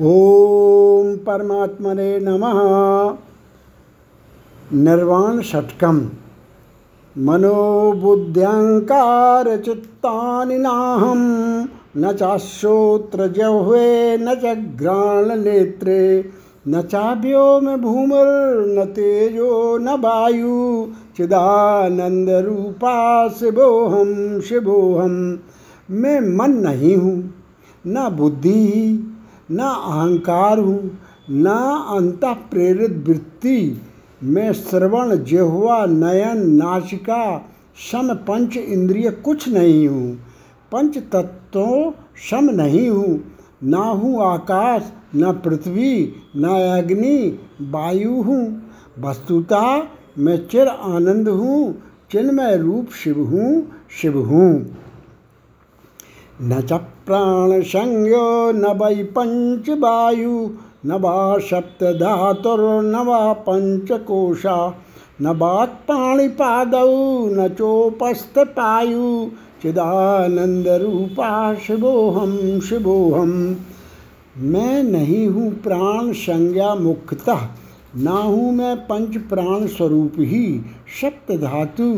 ओम परमात्मने नमः। निर्वाण षटकम। मनोबुद्ध्यङ्कारचित्तानि नाहं न चाश्रोत्रजह्वे न च घ्राणनेत्रे न चाव्योम भूमिर्न तेजो, न वायु। चिदानंदरूपा शिवोहम शिवोहम मैं मन नहीं हूँ, न बुद्धि। न अहंकार हूँ, न अंत प्रेरित वृत्ति। मैं श्रवण जिह्वा नयन नाचिका सम, पंच इंद्रिय कुछ नहीं हूँ। पंच तत्वों सम नहीं हूँ। ना हूँ आकाश, न पृथ्वी, न अग्नि, वायु हूँ। वस्तुता मैं चिर आनंद हूँ, चिन्मय रूप शिव हूँ शिव हूँ। न च प्राण संज्ञो न वै पंच वायु न वा सप्तधातुर्न वा पंचकोशा न वाक्पाणिपादौ, न चोपस्थपायु चिदानंदरूपा शिवोहम शिवोहम मैं नहीं हूँ प्राण संज्ञा मुक्तः, ना हूँ मैं पंच प्राण स्वरूप ही सप्त धातु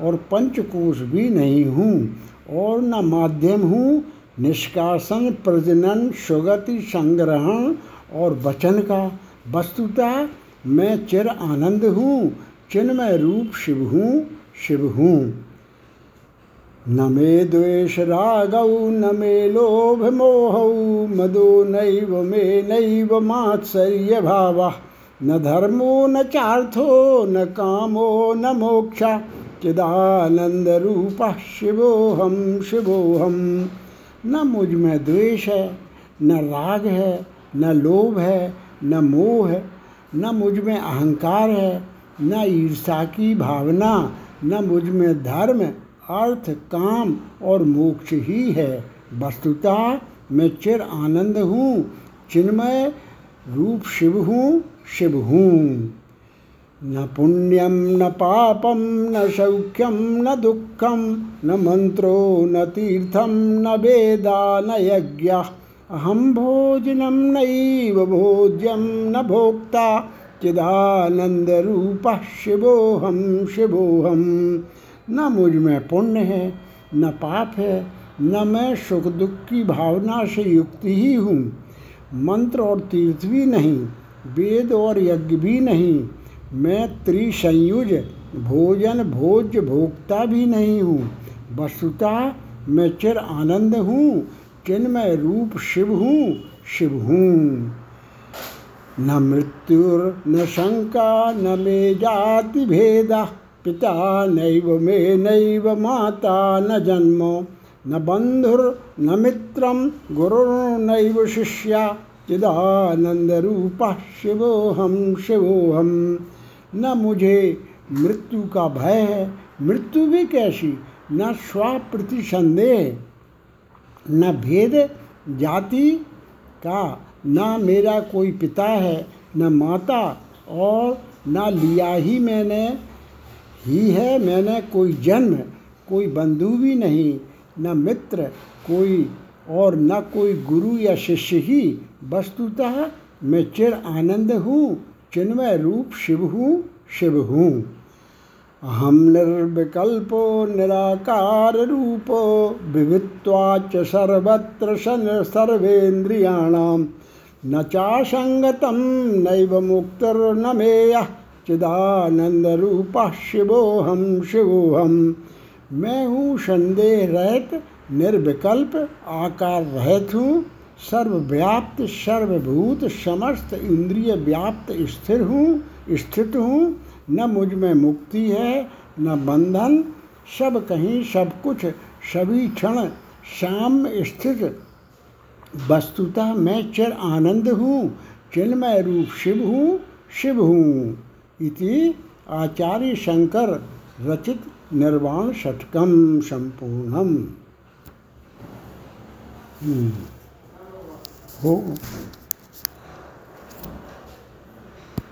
और पंचकोश भी नहीं हूँ। और न माध्यम हूँ। निष्कासन प्रजनन सुगति संग्रहण और वचन का। वस्तुतः मैं चिर आनंद हूँ, चिन्मय रूप शिव हूँ शिव हूँ। न मे द्वेष रागौ, न मे लोभ मोहौ, मदो नैव, मे नैव मात्सर्य भावः न धर्मो, न चार्थो, न कामो, न मोक्षा। चिदानंदरूपः शिवोहम शिवोहम। न मुझमें द्वेष है, न राग है, न लोभ है, न मोह है, न मुझमें अहंकार है, न ईर्षा की भावना, न मुझमें धर्म, अर्थ, काम और मोक्ष ही है। वस्तुतः मैं चिर आनंद हूँ, चिन्मय रूप शिव हूँ शिव हूँ। न पुण्यम न पापम न सौख्यम न दुखम न मंत्रो न तीर्थम न वेदा, न यज्ञ। अहम भोजनम नैव भोज्यम न भोक्ता चिदानंद शिवोहम शिवोहम न मुझमें पुण्य है, न पाप है, न मैं सुख दुख की भावना से युक्त ही हूँ। मंत्र और तीर्थ भी नहीं, वेद और यज्ञ भी नहीं। मैं त्रिसंयुज भोजन भोज्य भोक्ता भी नहीं हूँ। वस्तुता मैं चिर आनंद हूँ चिन्मय रूप शिव हूँ शिव हूँ। न मृत्युर्न शंका, न मे जाति भेदा, पिता नैव, मे नैव, माता न जन्म। न बंधुर्न मित्रं गुरुर्नैव शिष्या चिदानंदरूपः शिवोहम शिवोहम न मुझे मृत्यु का भय है। मृत्यु भी कैसी? न स्वप्रति संदेह, न भेद जाति का, न मेरा कोई पिता है, न माता और न लिया ही मैंने, ही है मैंने कोई जन्म, कोई बंधु भी नहीं, न मित्र, कोई और न कोई गुरु या शिष्य ही। वस्तुतः मैं चिर आनंद हूँ चिन्मय रूप शिव हूँ शिव हूँ अहम निर्विकल्पो निराकार रूपो विवित्वाच सर्वत्र सन सर्वेन्द्रियाणां न चासंगतम नैव मुक्तिर्न मेयः चिदानंदरूपः शिवोहम शिवोहम मैं हूँ संदेह रहित निर्विकल्प आकार रहित हूँ। सर्वव्याप्त, सर्वभूत, समस्त इंद्रिय व्याप्त स्थिर हूँ, स्थित हूँ। न मुझमें मुक्ति है, न बंधन। सब कहीं, सब कुछ, सभी क्षण साम्य स्थित। वस्तुतः मैं चिर आनंद हूँ चिन्मय रूप शिव हूँ शिव हूँ। इति आचार्य शंकर, रचित निर्वाण षटकम संपूर्णम। हो